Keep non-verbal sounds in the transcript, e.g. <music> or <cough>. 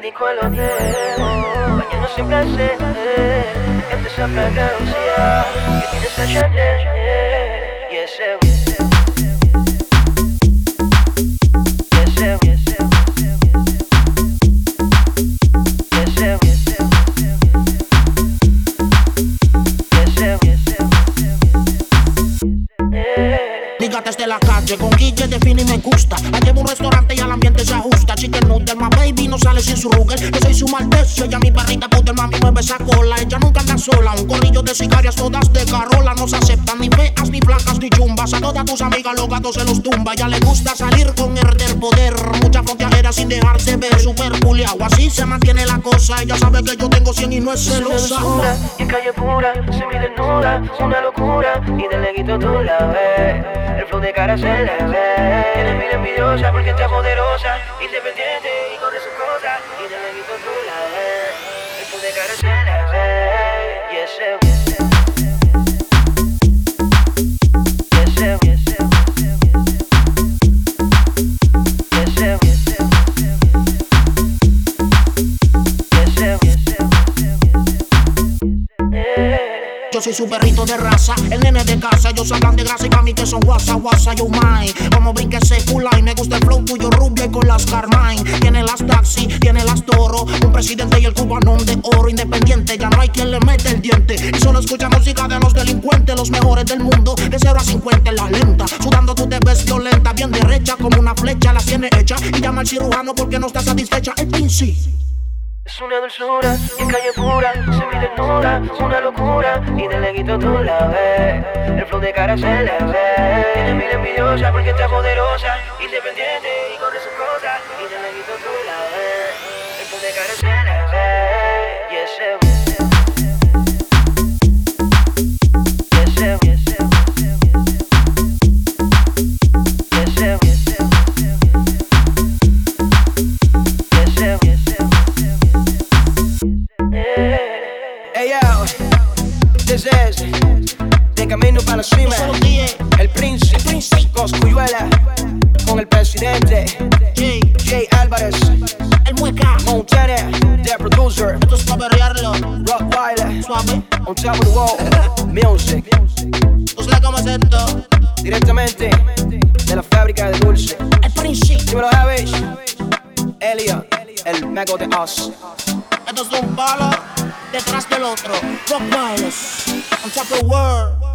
la disco el hotel. Bañando sin placer. Fragancia que tiene esa Chanel. Y ese. desde la calle, con Guille define y me gusta. Llevo a un restaurante y al ambiente se ajusta. Chicken noodle, no sale sin su Ruger. Yo soy su maltecio, ella mi barrita puta, mami mueve esa cola. Ella nunca anda sola, un corrillo de sicarias todas de carola. No se aceptan ni feas, ni flacas, ni chumbas. A todas tus amigas los gatos se los tumba. Ya le gusta salir con el del poder. Mucha fronteadera sin dejarse ver, super culiao. Así se mantiene la cosa. Ella sabe que yo tengo 100 y no es celosa. y en calle pura, se me desnuda, una locura y de leguito tú la ves. El flow de cara se le ve. Tienes mil envidiosa porque está poderosa, y El flow de cara se Soy su perrito de raza, el nene de casa. Ellos hablan de grasa y pa' mí que son guasa, guasa, yo mine. Como brinque ese y me gusta el flow tuyo rubio y con las Carmine. Tiene las taxi, tiene las toro. Un presidente y el cubanón de oro independiente. Ya no hay quien le mete el diente. Y solo escucha música de los delincuentes, los mejores del mundo. De 0 a 50 en la lenta. Sudando tú te ves violenta, bien derecha como una flecha. La tiene hecha y llama al cirujano porque no está satisfecha. El pinci. Es una dulzura en calle pura, se me desnuda, una locura y de leguito tú la ves. El flow de cara se le ve. Tiene mil envidiosa porque está poderosa, independiente y con sus cosas. This is De Camino para la Cima, DJ, el príncipe, el príncipe. Coscuyuela, con el presidente Jay, Álvarez, el mueca. Montana, the producer, Esto es para berrearlo. Rottweiler, Suave. on top of the wall, <laughs> music, ¿Tú sabes cómo es esto? directamente de la fábrica de dulce. El príncipe. Dímelo, Elliot, el mago de Oz. Esto es un palo detrás del otro. Rock Wireless. On top of the world.